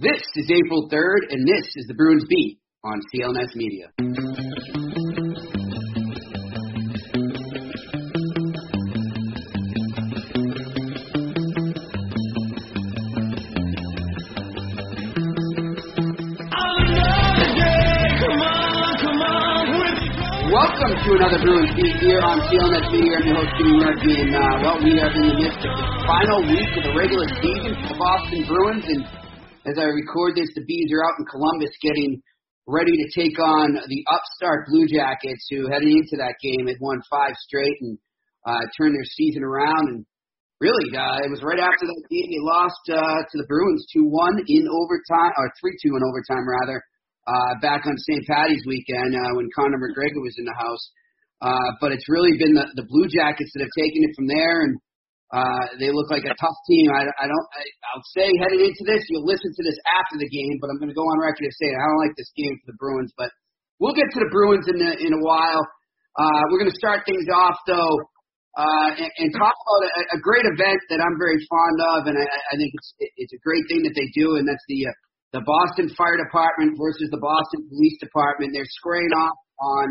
This is April 3rd, and this is the Bruins Beat on CLNS Media. Welcome to another Bruins Beat here on CLNS Media. I'm your host, Jimmy Murphy, and uh, well, we are in the midst of the final week of the regular season for the Boston Bruins, and as I record this, the Bees are out in Columbus getting ready to take on the upstart Blue Jackets, who heading into that game had won five straight and uh, turned their season around. And really, uh, it was right after that game they lost uh, to the Bruins 2-1 in overtime, or 3-2 in overtime rather uh, back on St. Patty's weekend uh, when Conor McGregor was in the house. Uh, but it's really been the, the Blue Jackets that have taken it from there, and uh, they look like a tough team. I, I don't. I, I'll say headed into this, you'll listen to this after the game, but I'm going to go on record as saying I don't like this game for the Bruins. But we'll get to the Bruins in a, in a while. Uh, we're going to start things off though, uh, and, and talk about a, a great event that I'm very fond of, and I, I think it's it's a great thing that they do, and that's the uh, the Boston Fire Department versus the Boston Police Department. They're squaring off on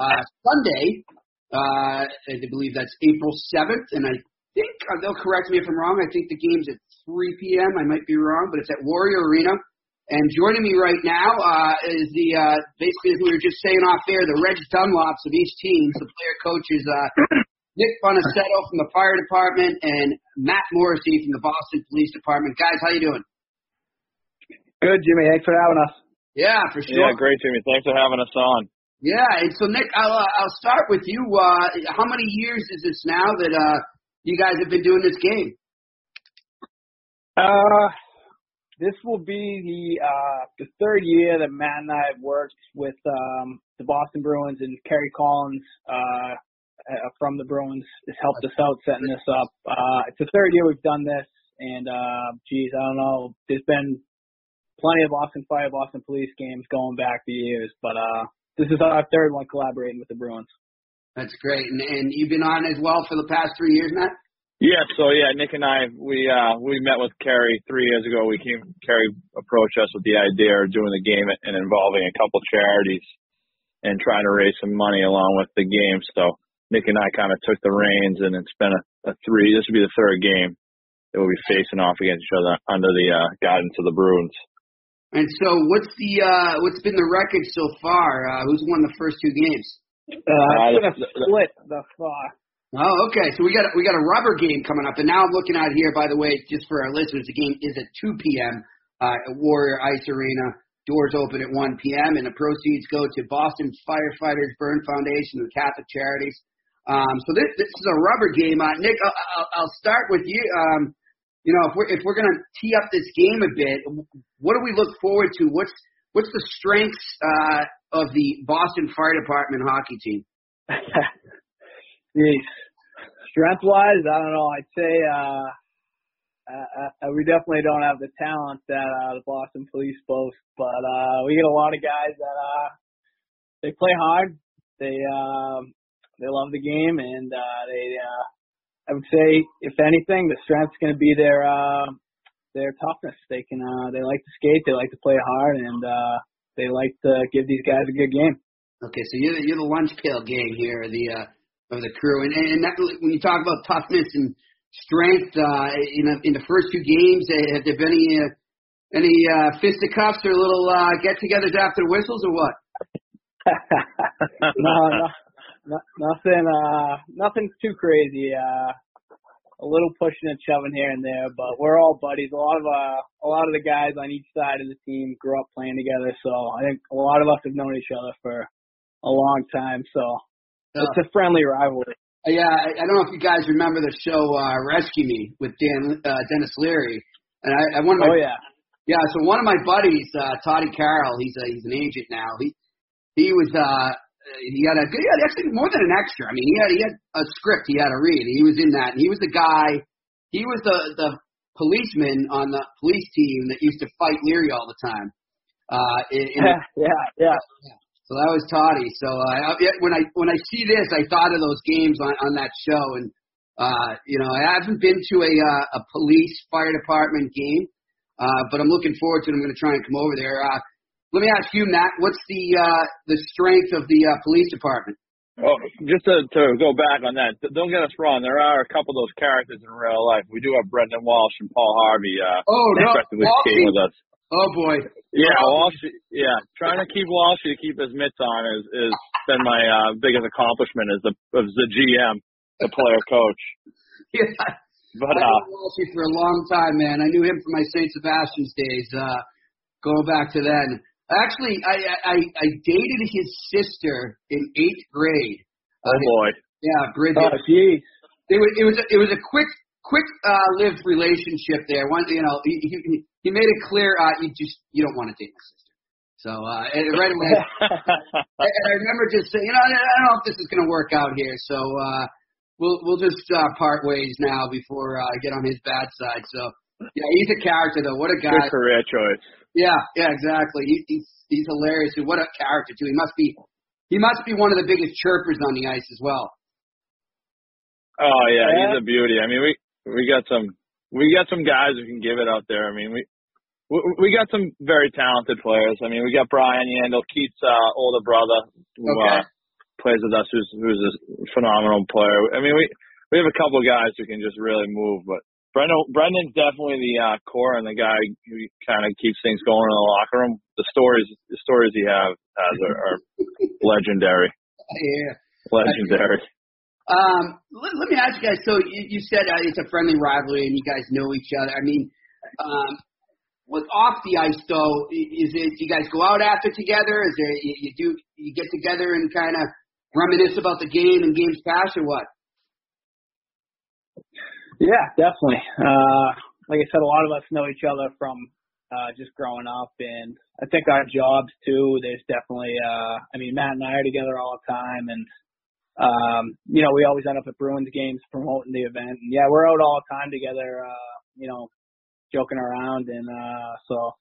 uh, Sunday. Uh, I believe that's April 7th, and I think uh, they'll correct me if I'm wrong. I think the game's at 3 p.m. I might be wrong, but it's at Warrior Arena. And joining me right now uh, is the uh, basically as we were just saying off air, the Reg Dunlops of each team, the player coaches. Uh, Nick Bonaceto from the fire department and Matt Morrissey from the Boston Police Department. Guys, how you doing? Good, Jimmy. Thanks for having us. Yeah, for sure. Yeah, great, Jimmy. Thanks for having us on. Yeah, and so Nick, I'll uh, I'll start with you. Uh, how many years is this now that uh, you guys have been doing this game? Uh, this will be the uh, the third year that Matt and I have worked with um, the Boston Bruins and Kerry Collins uh, uh, from the Bruins has helped us out setting this up. Uh, it's the third year we've done this, and uh, geez, I don't know. There's been plenty of Boston Fire, Boston Police games going back the years, but uh, this is our third one collaborating with the Bruins. That's great, and, and you've been on as well for the past three years, Matt. Yeah, so yeah, Nick and I we uh we met with Kerry three years ago. We came Kerry approached us with the idea of doing the game and involving a couple charities and trying to raise some money along with the game. So Nick and I kind of took the reins, and it's been a, a three. This will be the third game that we'll be facing off against each other under the uh, guidance of the Bruins. And so, what's the uh, what's been the record so far? Uh, who's won the first two games? Uh, it's been a split thus far. Oh, okay. So we got we got a rubber game coming up, and now I'm looking out here. By the way, just for our listeners, the game is at 2 p.m. Uh, at Warrior Ice Arena. Doors open at 1 p.m. and the proceeds go to Boston Firefighters Burn Foundation and Catholic Charities. Um, so this this is a rubber game. Uh, Nick, I'll, I'll, I'll start with you. Um, you know, if we're if we're gonna tee up this game a bit, what do we look forward to? What's what's the strengths uh, of the Boston Fire Department hockey team? Strength wise, I don't know. I'd say uh, uh, uh, we definitely don't have the talent that uh, the Boston Police boast, but uh, we get a lot of guys that uh, they play hard. They uh, they love the game, and uh, they. Uh, I would say, if anything, the strength's going to be their uh, their toughness. They can uh, they like to skate, they like to play hard, and uh, they like to give these guys a good game. Okay, so you're the, you're the lunch pail game here, the uh, of the crew. And and that, when you talk about toughness and strength, uh, in the, in the first two games, uh, have there been any uh, any uh, fisticuffs or little uh, get-togethers after the whistles, or what? no, no, no, nothing. Uh, nothing too crazy. Uh, a little pushing and shoving here and there, but we're all buddies. A lot of uh, a lot of the guys on each side of the team grew up playing together, so I think a lot of us have known each other for a long time. So uh, it's a friendly rivalry. Yeah, I, I don't know if you guys remember the show uh, Rescue Me with Dan uh, Denis Leary, and I, I one of my oh yeah yeah. So one of my buddies, uh, Toddy Carroll, he's a, he's an agent now. He he was uh he had a he had actually more than an extra. I mean, he had he had a script he had to read. He was in that, and he was the guy. He was the the policeman on the police team that used to fight Leary all the time. Uh, in, in yeah, yeah, yeah. So that was Toddy. So uh, when I when I see this, I thought of those games on on that show, and uh, you know I haven't been to a uh, a police fire department game, uh, but I'm looking forward to it. I'm going to try and come over there. Uh, let me ask you, Matt, what's the uh, the strength of the uh, police department? Oh, just to, to go back on that, don't get us wrong. There are a couple of those characters in real life. We do have Brendan Walsh and Paul Harvey. Uh, oh no, Walshy. with us. Oh boy. Yeah, Walsh. Yeah, trying to keep Walshy to keep his mitts on is is been my uh, biggest accomplishment as the as the GM, the player coach. yeah. But uh, I Walshy for a long time, man. I knew him from my St. Sebastian's days. Uh, going back to then. Actually, I, I I dated his sister in eighth grade. Oh boy. Yeah, Bridget. Oh jeez. It was it was a, it was a quick quick uh, lived relationship there. One you know he he, he made it clear uh, you just you don't want to date my sister. So uh, and right away, and I remember just saying, you know, I don't know if this is going to work out here. So uh, we'll we'll just uh, part ways now before uh, I get on his bad side. So yeah, he's a character though. What a guy. Good career choice. Yeah, yeah, exactly. He, he's he's hilarious. And what a character too. He must be he must be one of the biggest chirpers on the ice as well. Oh yeah, yeah. he's a beauty. I mean, we we got some we got some guys who can give it out there. I mean, we we got some very talented players. I mean, we got Brian Yandle, Keith's uh, older brother, who okay. uh, plays with us, who's who's a phenomenal player. I mean, we we have a couple of guys who can just really move, but Brendan, Brendan's definitely the uh, core and the guy who kind of keeps things going in the locker room. The stories, the stories he have has are, are legendary. Yeah, legendary. Um, let, let me ask you guys. So you, you said uh, it's a friendly rivalry and you guys know each other. I mean, um, with off the ice though, is it you guys go out after together? Is there you, you do you get together and kind of reminisce about the game and games past or what? Yeah, definitely. Uh, like I said, a lot of us know each other from uh, just growing up, and I think our jobs too. There's definitely, uh, I mean, Matt and I are together all the time, and um, you know, we always end up at Bruins games promoting the event. And yeah, we're out all the time together, uh, you know, joking around, and uh, so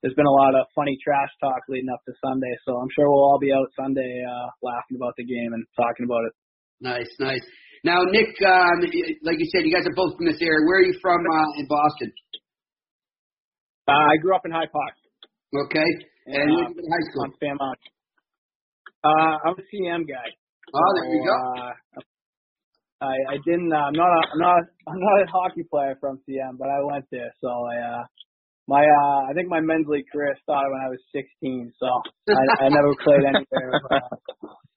there's been a lot of funny trash talk leading up to Sunday. So I'm sure we'll all be out Sunday uh, laughing about the game and talking about it. Nice, nice. Now, Nick, uh, like you said, you guys are both from this area. Where are you from uh, in Boston? Uh, I grew up in Hyde Park. Okay. And, uh, high school? Fairmount. Uh, I'm a CM guy. Oh, there you go. Uh, I I didn't. Uh, I'm not. A, I'm not. I'm not a hockey player from CM, but I went there. So I. Uh, my uh, I think my men's league career started when I was 16. So I, I never played anywhere.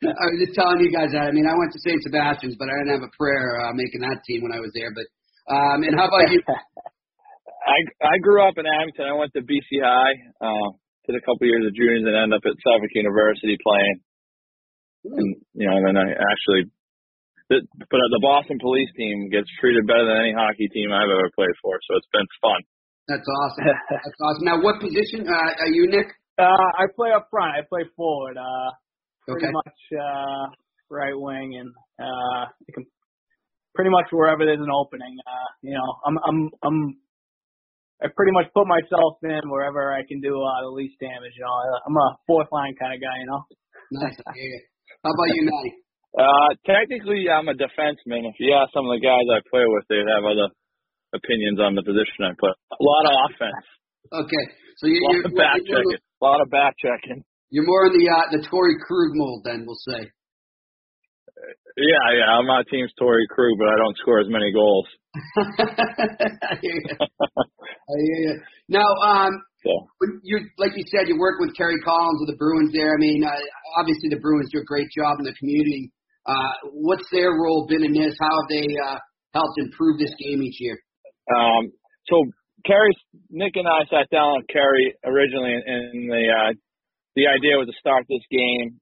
I was just telling you guys that. I mean, I went to St. Sebastian's, but I didn't have a prayer uh, making that team when I was there. But um, and how about you? I I grew up in Abington. I went to BC High, uh, did a couple years of juniors, and ended up at Suffolk University playing. And you know, and then I actually, the, but the Boston Police team gets treated better than any hockey team I've ever played for. So it's been fun. That's awesome. That's awesome. Now, what position uh, are you, Nick? Uh, I play up front. I play forward. Uh, Okay. pretty much uh, right wing, and uh, can pretty much wherever there's an opening. Uh, you know, I'm I'm I'm I pretty much put myself in wherever I can do uh, the least damage. You know, I'm a fourth line kind of guy. You know. Nice. Yeah. How about you, Matty? Uh, technically, I'm a defenseman. If you ask some of the guys I play with, they'd have other opinions on the position I play. A lot of offense. Okay, so you, A lot you're, of back you're, checking. A lot of back checking. You're more in the uh, the Torey Krug mold, then we'll say. Yeah, yeah. I'm not team's Torey Krug, but I don't score as many goals. I hear you. I hear you. Now, um, when you like you said, you work with Kerry Collins of the Bruins there. I mean, uh, obviously the Bruins do a great job in the community. Uh, what's their role been in this? How have they uh, helped improve this game each year? Um, so Kerry, Nick and I sat down with Kerry originally, in, and the uh, the idea was to start this game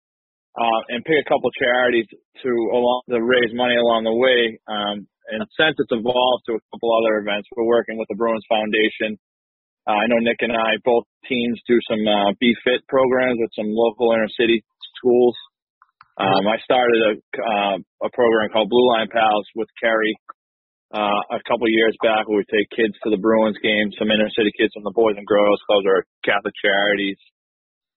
uh, and pick a couple charities to along to raise money along the way. Um, and since it's evolved to a couple other events, we're working with the Bruins Foundation. Uh, I know Nick and I both teams do some uh, Be Fit programs with some local inner city schools. Um, I started a uh, a program called Blue Line Pals with Kerry uh, a couple years back where we take kids to the Bruins game, some inner city kids from the Boys and Girls Clubs or Catholic Charities,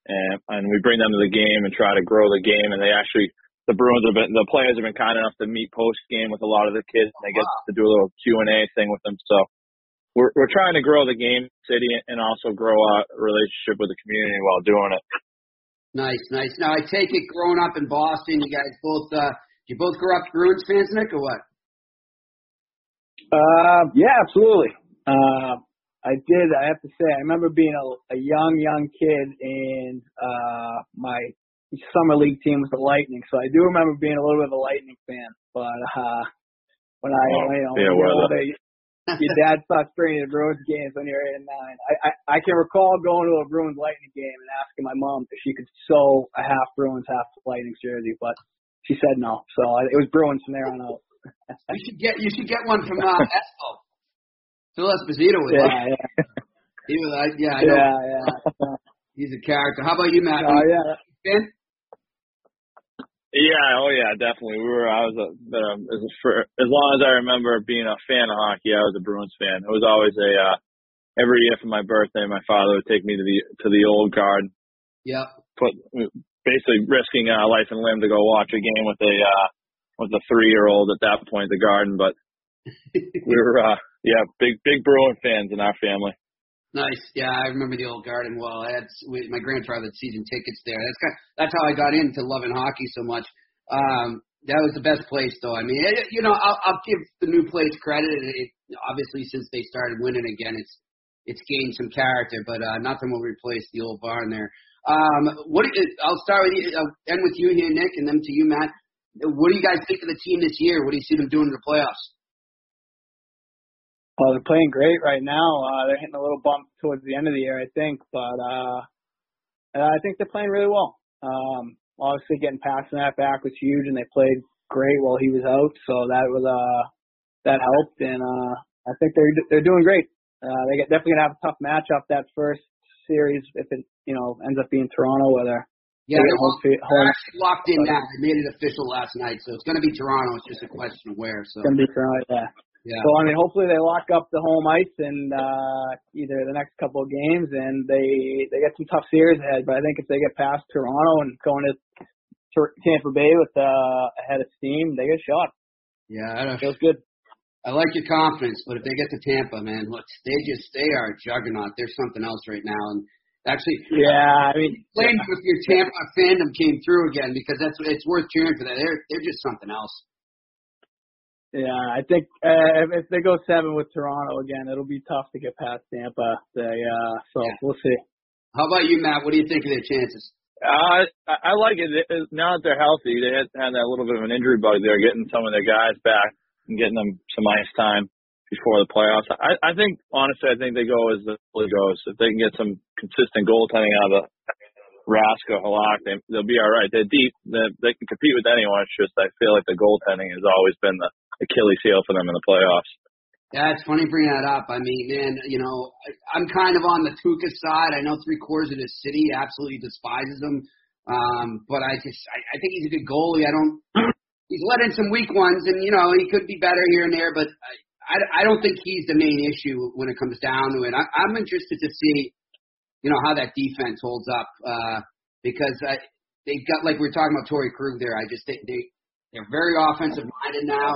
and and we bring them to the game and try to grow the game. And they actually, the Bruins have been, the players have been kind enough to meet post game with a lot of the kids, and they get to do a little Q and A thing with them. So we're we're trying to grow the game city and also grow a relationship with the community while doing it. Nice, nice. Now I take it growing up in Boston, you guys both uh you both grew up Bruins fans, Nick, or what? Uh, yeah, absolutely. Uh, I did. I have to say, I remember being a, a young, young kid, and uh, my summer league team was the Lightning. So I do remember being a little bit of a Lightning fan. But uh, when I, Oh, you know, yeah, well, older, your dad starts bringing you to Bruins games when you're eight and nine. I, I I can recall going to a Bruins Lightning game and asking my mom if she could sew a half Bruins, half Lightning jersey, but she said no. So I, it was Bruins from there on out. You should get you should get one from uh Espo. Phil Esposito was Yeah, like yeah, he was like yeah, I know yeah, yeah. he's a character. How about you, Matt? Oh yeah. Fan? Yeah, oh yeah, definitely. We were. I was a, um, as for as long as I remember being a fan of hockey, I was a Bruins fan. It was always a uh, every year for my birthday, my father would take me to the to the old guard, Yep. put basically risking uh, life and limb to go watch a game with a uh, with a three year old at that point, the Garden. But we were, uh, yeah, big big Bruin fans in our family. Nice. Yeah, I remember the old Garden well. I had we, my grandfather had season tickets there. That's kind that's how I got into loving hockey so much. Um, that was the best place, though. I mean, it, you know, I'll, I'll give the new place credit. It, it, obviously, since they started winning again, it's it's gained some character, but uh, nothing will replace the old barn there. Um, what I'll start with you. I'll end with you here, Nick, and then to you, Matt. What do you guys think of the team this year? What do you see them doing in the playoffs? Well, they're playing great right now. Uh, they're hitting a little bump towards the end of the year, I think, but uh, I think they're playing really well. Um, obviously, getting Pastrnak back was huge, and they played great while he was out, so that was uh, that helped, and uh, I think they're they're doing great. Uh, they get, definitely gonna have a tough matchup that first series if it you know ends up being Toronto, whether Yeah, they they're, get home, locked in now. They made it official last night, so it's going to be Toronto. It's just a question of where. So it's gonna be Toronto. Yeah. Yeah, So I mean, hopefully they lock up the home ice and uh, either the next couple of games, and they they get some tough series ahead. But I think if they get past Toronto and going to Tampa Bay with uh, ahead of steam, they get shot. yeah. I, don't, Feels good. I like your confidence, but if they get to Tampa, man, look, they just they are a juggernaut. They're something else right now, and actually, Yeah, I mean, blame you if your Tampa fandom came through again because that's it's worth cheering for that. They're they're just something else. Yeah, I think uh, if, if they go seven with Toronto again, it'll be tough to get past Tampa. They uh, so Yeah. we'll see. How about you, Matt? What do you think of their chances? Uh, I, I like it. It- Now that they're healthy, they had, had that little bit of an injury bug there, getting some of their guys back and getting them some ice time before the playoffs. I, I think, honestly, I think they go as the league goes. If they can get some consistent goaltending out of the Rask or Halak, they, they'll be all right. They're deep. They, they can compete with anyone. It's just I feel like the goaltending has always been the Achilles heel for them in the playoffs. Yeah, it's funny bringing that up. I mean, man, you know, I'm kind of on the Tuukka side. I know three quarters of the city absolutely despises him, um, but I just I, I think he's a good goalie. I don't. He's let in some weak ones, and you know he could be better here and there, but I I, don't think he's the main issue when it comes down to it. I, I'm interested to see, you know, how that defense holds up uh, because I, they've got like we were talking about Torey Krug there. I just think they they're very offensive minded now.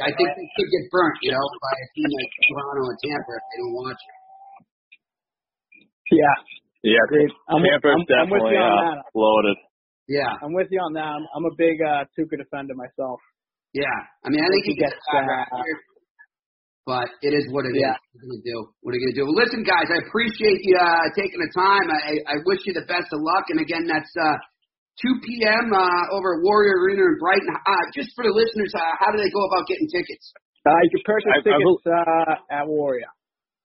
I think they could get burnt, you know, by a team like Toronto and Tampa if they don't watch it. Yeah, Yeah, great. I'm, Tampa's I'm, I'm with definitely you on uh, that. loaded. Yeah, I'm with you on that. I'm, I'm a big uh, Tuukka defender myself. yeah. I mean, I think he He gets gets, bad uh, rap here, but it is what it is. Yeah. What are you gonna do? What are you gonna do? Well, listen, guys, I appreciate you uh, taking the time. I, I wish you the best of luck. And again, that's uh, 2 p.m. Uh, over at Warrior Arena in Brighton. Uh, just for the listeners, uh, how do they go about getting tickets? Uh, you can purchase I- I tickets bel- uh, at Warrior.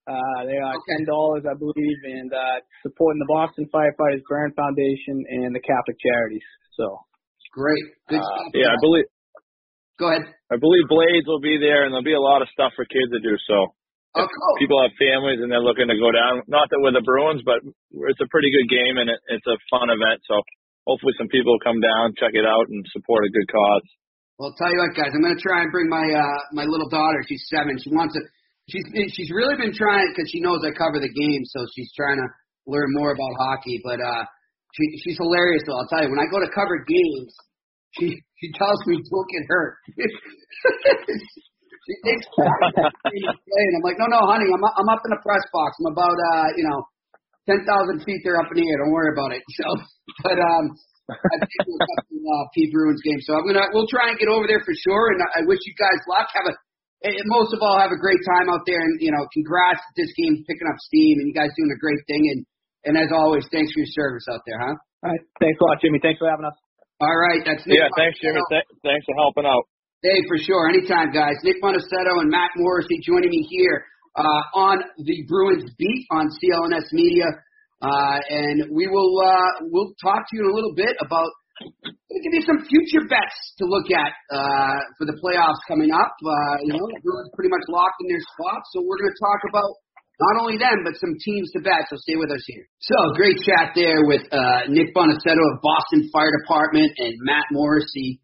Uh, they are ten dollars, I believe, and uh, supporting the Boston Firefighters Burn Foundation and the Catholic Charities. So Great, good Uh, stuff. yeah, I believe Go ahead. I believe Blades will be there, and there'll be a lot of stuff for kids to do. So Oh, cool. people have families and they're looking to go down. Not that we're the Bruins, but it's a pretty good game and it, it's a fun event. So hopefully some people will come down, check it out, and support a good cause. Well, I'll tell you what, guys. I'm gonna try and bring my uh my little daughter. She's seven. She wants to. She's she's really been trying because she knows I cover the game, so she's trying to learn more about hockey. But uh, she she's hilarious. Though I'll tell you, when I go to cover games, she she tells me don't get hurt. She thinks playing. I'm like, no, no, honey, I'm I'm up in the press box. I'm about uh, you know, ten thousand feet they're up in the air. Don't worry about it. So, but um, I think we'll have to, uh, P Bruins game. So I'm gonna we'll try and get over there for sure. And I wish you guys luck. Have a and most of all, have a great time out there. And you know, congrats this game picking up steam, and you guys doing a great thing. And and as always, thanks for your service out there, huh? All right, thanks a lot, Jimmy. Thanks for having us. All right, that's Nick yeah. Thanks, Jimmy. Th- thanks for helping out. Hey, for sure. Anytime, guys. Nick Bonaceto and Matt Morrissey joining me here uh, on the Bruins beat on CLNS Media. Uh, and we will uh, we'll talk to you in a little bit about give you some future bets to look at uh, for the playoffs coming up. Uh, you know, Bruins pretty much locked in their spot, so we're going to talk about not only them but some teams to bet. So stay with us here. So great chat there with uh, Nick Bonaceto of Boston Fire Department and Matt Morrissey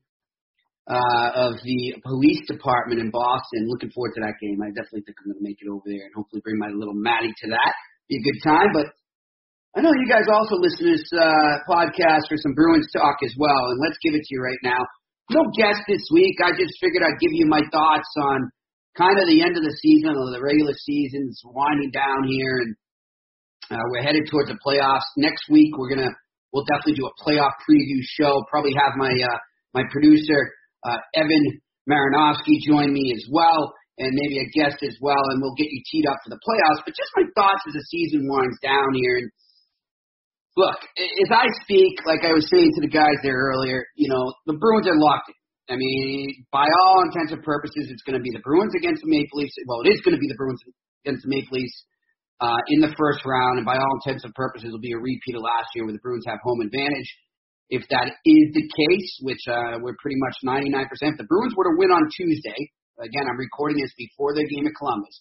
uh, of the police department in Boston. Looking forward to that game. I definitely think I'm going to make it over there and hopefully bring my little Maddie to that. Be a good time, but I know you guys also listen to this uh, podcast for some Bruins talk as well, and let's give it to you right now. No guest this week. I just figured I'd give you my thoughts on kind of the end of the season, or the regular season's winding down here, and uh, we're headed towards the playoffs. Next week, we're gonna we'll definitely do a playoff preview show. Probably have my uh, my producer uh, Evan Marinofsky join me as well, and maybe a guest as well, and we'll get you teed up for the playoffs. But just my thoughts as the season winds down here, and look, as I speak, like I was saying to the guys there earlier, you know, the Bruins are locked in. I mean, by all intents and purposes, it's going to be the Bruins against the Maple Leafs. Well, it is going to be the Bruins against the Maple Leafs uh, in the first round, and by all intents and purposes, it'll be a repeat of last year where the Bruins have home advantage. If that is the case, which uh, we're pretty much 99%, if the Bruins were to win on Tuesday, again, I'm recording this before their game at Columbus,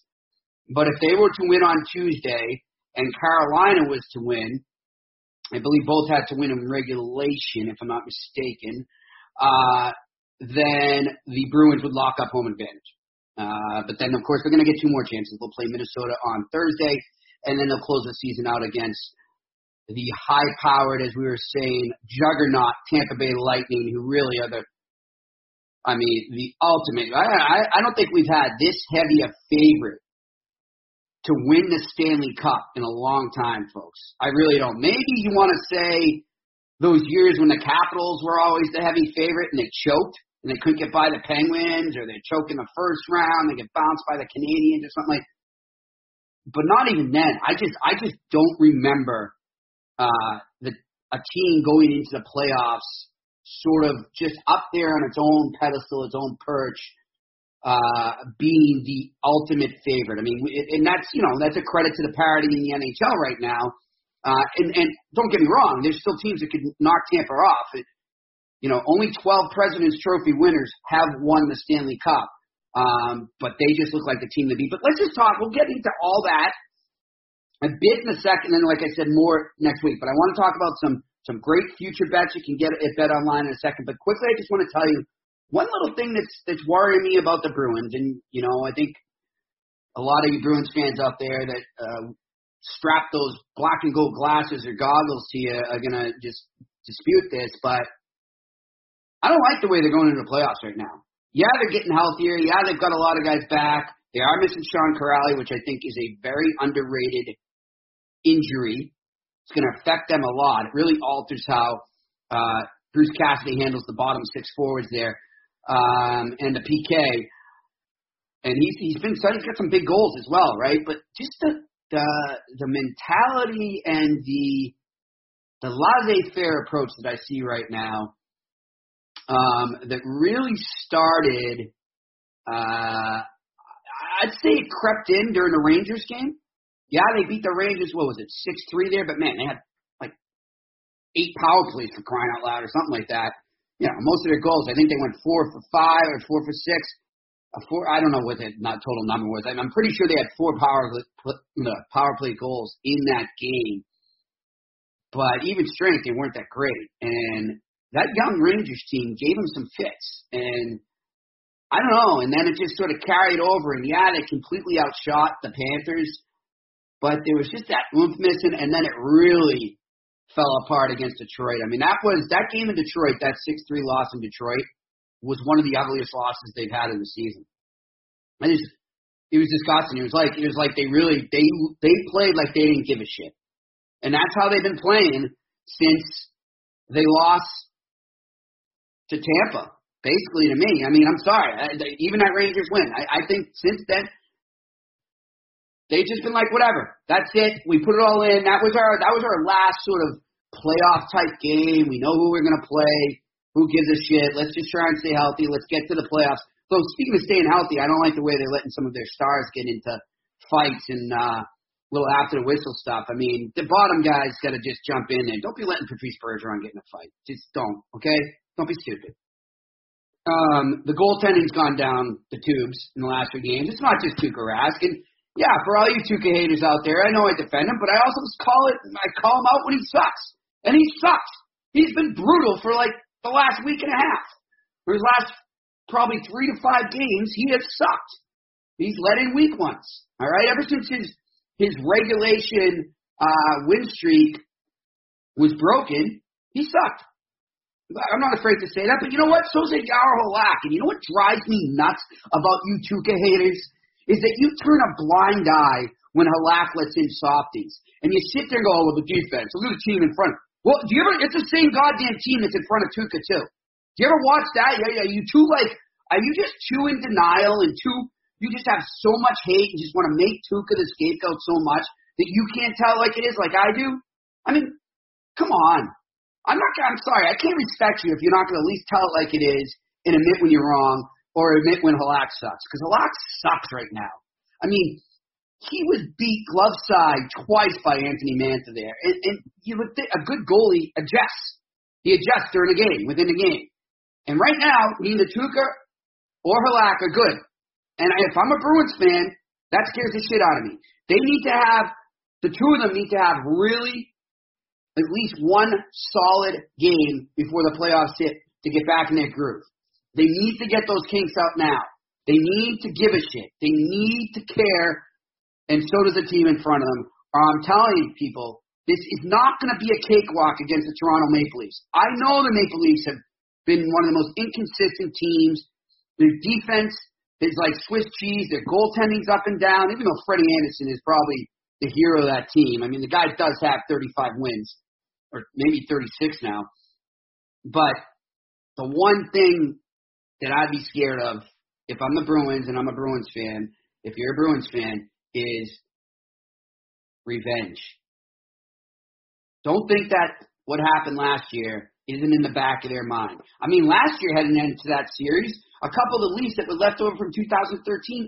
but if they were to win on Tuesday and Carolina was to win, I believe both had to win in regulation, if I'm not mistaken. Uh, then the Bruins would lock up home advantage. Uh, but then, of course, they're going to get two more chances. They'll play Minnesota on Thursday, and then they'll close the season out against the high-powered, as we were saying, juggernaut Tampa Bay Lightning, who really are the, I mean, the ultimate. I, I, I don't think we've had this heavy a favorite to win the Stanley Cup in a long time, folks. I really don't. Maybe you want to say those years when the Capitals were always the heavy favorite and they choked and they couldn't get by the Penguins or they choke in the first round, they get bounced by the Canadiens or something like. But not even then. I just I just don't remember uh, the a team going into the playoffs sort of just up there on its own pedestal, its own perch uh, being the ultimate favorite. I mean, and that's you know that's a credit to the parity in the NHL right now. Uh, and, and don't get me wrong, there's still teams that could knock Tampa off. It, you know, only 12 President's Trophy winners have won the Stanley Cup, um, but they just look like the team to beat. But let's just talk. We'll get into all that a bit in a second, and like I said, more next week. But I want to talk about some some great future bets you can get at Bet Online in a second. But quickly, I just want to tell you one little thing that's that's worrying me about the Bruins, and you know, I think a lot of you Bruins fans out there that uh, strap those black and gold glasses or goggles to you are gonna just dispute this, but I don't like the way they're going into the playoffs right now. Yeah, they're getting healthier. Yeah, they've got a lot of guys back. They are missing Sean Kuraly, which I think is a very underrated injury. It's going to affect them a lot. It really alters how uh, Bruce Cassidy handles the bottom six forwards there um, and the PK. And he's he's been he's got some big goals as well, right? But just the the the mentality and the the laissez-faire approach that I see right now um, that really started. Uh, I'd say it crept in during the Rangers game. Yeah, they beat the Rangers. What was it, six three there? But man, they had like eight power plays for crying out loud or something like that you know, most of their goals, I think they went four for five or four for six. A four, I don't know what the not total number was. I'm pretty sure they had four power power play goals in that game. But even strength, they weren't that great. And that young Rangers team gave them some fits. And I don't know. And then it just sort of carried over. And yeah, they completely outshot the Panthers. But there was just that oomph missing. And then it really fell apart against Detroit. I mean, that was that game in Detroit, that six three loss in Detroit, was one of the ugliest losses they've had in the season. I just it was disgusting. It was like it was like they really they they played like they didn't give a shit, and that's how they've been playing since they lost to Tampa. Basically, to me, I mean, I'm sorry. I, even that Rangers win, I, I think since then they've just been like, whatever, that's it. We put it all in. That was our that was our last sort of playoff type game. We know who we're gonna play. Who gives a shit? Let's just try and stay healthy. Let's get to the playoffs. So speaking of staying healthy, I don't like the way they're letting some of their stars get into fights and uh, little after the whistle stuff. I mean, the bottom guys got to just jump in and don't be letting Patrice Bergeron get in a fight. Just don't, okay? Don't be stupid. Um, the goaltending's gone down the tubes in the last three games. It's not just Tuukka Rask, and yeah, for all you Tuukka haters out there, I know I defend him, but I also just call it. I call him out when he sucks, and he sucks. He's been brutal for like the last week and a half, or his last probably three to five games, he has sucked. He's led in weak ones. All right, ever since his his regulation uh, win streak was broken, he sucked. I'm not afraid to say that, but you know what? So is Jaro Halak. And you know what drives me nuts about you Tuukka haters? Is that you turn a blind eye when Halak lets in softies. And you sit there and go, oh, well, the defense, look at the team in front. Well, do you ever, it's the same goddamn team that's in front of Tuukka, too. Do you ever watch that? Yeah, yeah. You too like are you just too in denial and too you just have so much hate and just want to make Tuukka the scapegoat so much that you can't tell like it is like I do? I mean, come on. I'm not I'm sorry, I can't respect you if you're not gonna at least tell it like it is and admit when you're wrong or admit when Halak sucks. Because Halak sucks right now. I mean, he was beat glove side twice by Anthony Mantha there. And, and you would think a good goalie adjusts. He adjusts during the game, within the game. And right now, neither Tuukka or Halak are good. And if I'm a Bruins fan, that scares the shit out of me. They need to have, the two of them need to have really at least one solid game before the playoffs hit to get back in their groove. They need to get those kinks out now. They need to give a shit. They need to care, and so does the team in front of them. I'm telling people, this is not going to be a cakewalk against the Toronto Maple Leafs. I know the Maple Leafs have been one of the most inconsistent teams. Their defense is like Swiss cheese. Their goaltending's up and down. Even though Freddie Andersen is probably the hero of that team. I mean, the guy does have 35 wins, or maybe 36 now. But the one thing that I'd be scared of if I'm the Bruins and I'm a Bruins fan, if you're a Bruins fan, is revenge. Don't think that what happened last year isn't in the back of their mind. I mean, last year heading into that series, a couple of the Leafs that were left over from 2013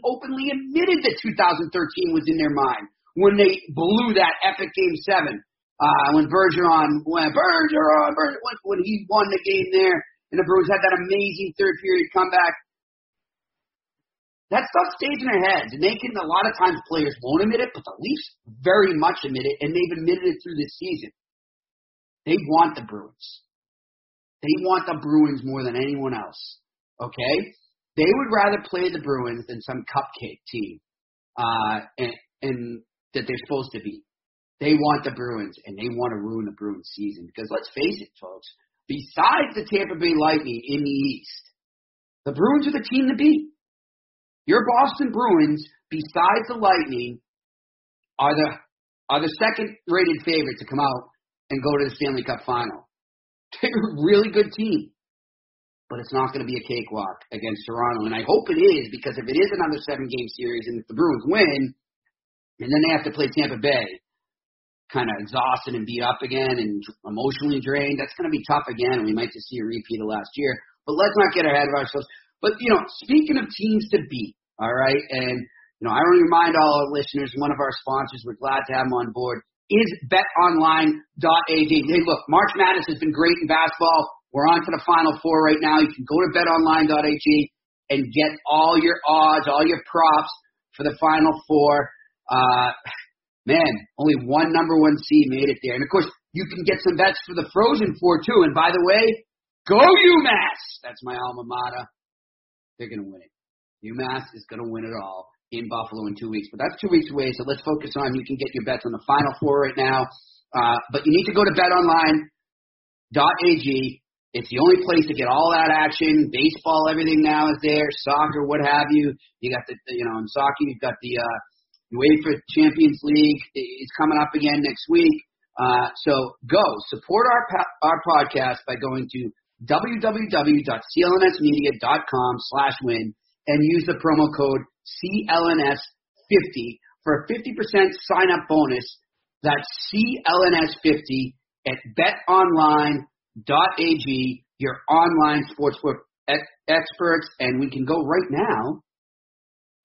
openly admitted that 2013 was in their mind when they blew that epic Game Seven. Uh, when Bergeron went Bergeron, Bergeron when, when he won the game there, and the Bruins had that amazing third period comeback. That stuff stays in their heads, and they can. A lot of times, players won't admit it, but the Leafs very much admit it, and they've admitted it through this season. They want the Bruins. They want the Bruins more than anyone else. Okay? They would rather play the Bruins than some cupcake team, uh, and, and that they're supposed to be. They want the Bruins, and they want to ruin the Bruins season. Because let's face it, folks, besides the Tampa Bay Lightning in the East, the Bruins are the team to beat. Your Boston Bruins, besides the Lightning, are the are the second rated favorite to come out and go to the Stanley Cup final. They're a really good team. But it's not going to be a cakewalk against Toronto. And I hope it is, because if it is another seven game series and if the Bruins win, and then they have to play Tampa Bay, kind of exhausted and beat up again and emotionally drained, that's going to be tough again. We might just see a repeat of last year. But let's not get ahead of ourselves. But, you know, speaking of teams to beat, all right, and, you know, I want to remind all our listeners, one of our sponsors, we're glad to have them on board, is betonline.ag. Hey, look, March Madness has been great in basketball. We're on to the Final Four right now. You can go to betonline.ag and get all your odds, all your props for the Final Four. Uh, man, only one number one seed made it there. And of course, you can get some bets for the Frozen Four too. And by the way, go UMass! That's my alma mater. They're to win it. UMass is to win it all in Buffalo in two weeks. But that's two weeks away, so let's focus on you can get your bets on the Final Four right now. Uh, but you need to go to betonline.ag It's the only place to get all that action. Baseball, everything now is there. Soccer, what have you. You got the, you know, in soccer, you've got the uh, UEFA Champions League. is coming up again next week. Uh, so go support our our podcast by going to www.clnsmedia.com slash win and use the promo code CLNS50 for a 50% sign up bonus. That's CLNS50 at betonline.ag, your online sportsbook experts. And we can go right now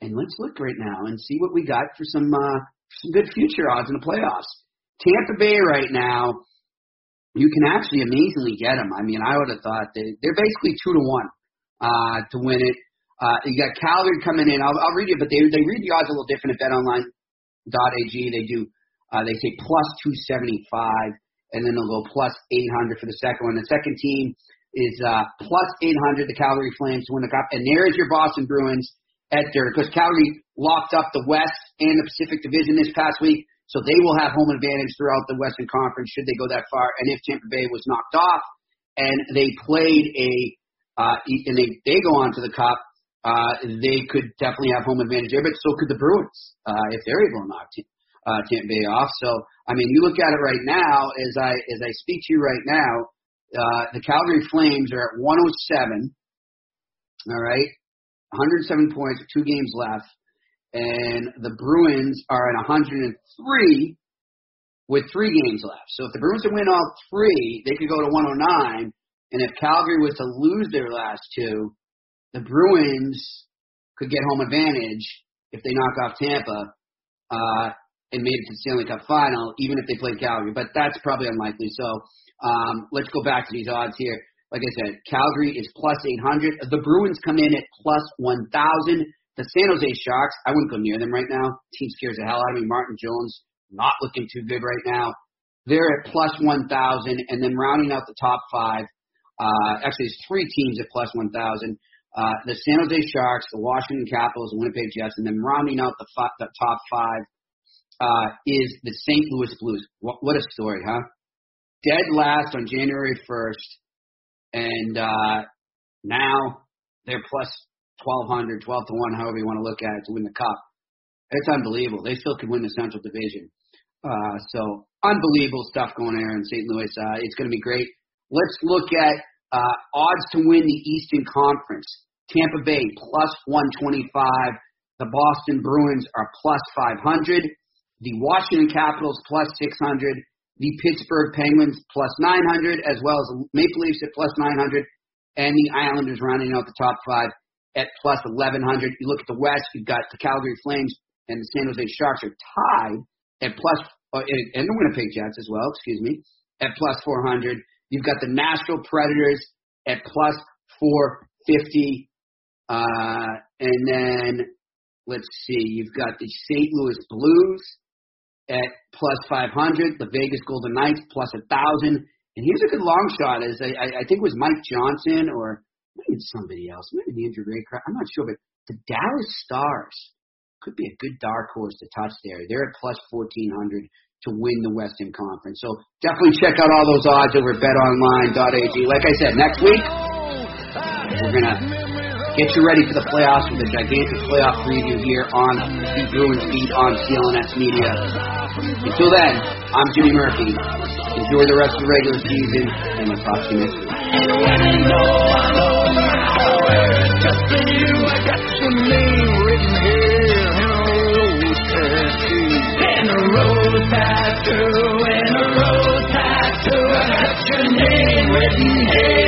and let's look right now and see what we got for some, uh, some good future odds in the playoffs. Tampa Bay right now, you can actually amazingly get them. I mean, I would have thought they, they're basically two to one uh, to win it. Uh, you got Calgary coming in. I'll, I'll read it, but they they read the odds a little different at BetOnline.ag. They do uh, they say plus two seventy five, and then they'll go plus eight hundred for the second one. The second team is uh, plus eight hundred. The Calgary Flames to win the cup, and there is your Boston Bruins at their because Calgary locked up the West and the Pacific Division this past week. So they will have home advantage throughout the Western Conference should they go that far. And if Tampa Bay was knocked off and they played a uh, and they they go on to the Cup, uh, they could definitely have home advantage there. But so could the Bruins uh, if they're able to knock uh, Tampa Bay off. So I mean, you look at it right now as I as I speak to you right now. Uh, the Calgary Flames are at 107. All right, 107 points, two games left and the Bruins are at 103 with three games left. So if the Bruins win all three, they could go to 109. And if Calgary was to lose their last two, the Bruins could get home advantage if they knock off Tampa uh, and made it to the Stanley Cup final, even if they played Calgary. But that's probably unlikely. So um, let's go back to these odds here. Like I said, Calgary is plus 800. The Bruins come in at plus 1,000. The San Jose Sharks, I wouldn't go near them right now. Team scares the hell out of me. Martin Jones not looking too good right now. They're at plus 1,000, and then rounding out the top five. Uh, actually, there's three teams at plus 1,000. Uh, the San Jose Sharks, the Washington Capitals, the Winnipeg Jets, and then rounding out the, f- the top five uh, is the St. Louis Blues. What, what a story, huh? Dead last on January 1st, and uh, now they're plus 1200, 12 to 1, however you want to look at it, to win the cup. It's unbelievable. They still could win the Central Division. Uh, so unbelievable stuff going there in St. Louis. Uh, it's going to be great. Let's look at uh, odds to win the Eastern Conference. Tampa Bay plus 125. The Boston Bruins are plus 500. The Washington Capitals plus 600. The Pittsburgh Penguins plus 900, as well as Maple Leafs at plus 900, and the Islanders rounding out the top five at plus 1100. You look at the West, you've got the Calgary Flames and the San Jose Sharks are tied at plus, uh, and the Winnipeg Jets as well, excuse me, at plus 400. You've got the Nashville Predators at plus 450. Uh, and then, let's see, you've got the St. Louis Blues at plus 500, the Vegas Golden Knights plus 1,000. And here's a good long shot, as I, I think it was Mike Johnson or maybe somebody else, maybe Andrew Raycroft. I'm not sure, but the Dallas Stars could be a good dark horse to touch there. They're at plus 1400 to win the Western Conference. So definitely check out all those odds over betonline.ag. Like I said, next week we're gonna Get you ready for the playoffs with a gigantic playoff preview here on the Bruins Beat on CLNS Media. Until then, I'm Jimmy Murphy. Enjoy the rest of the regular season, and we'll talk to you next week. And a tattoo, and a tattoo, I got your name written here.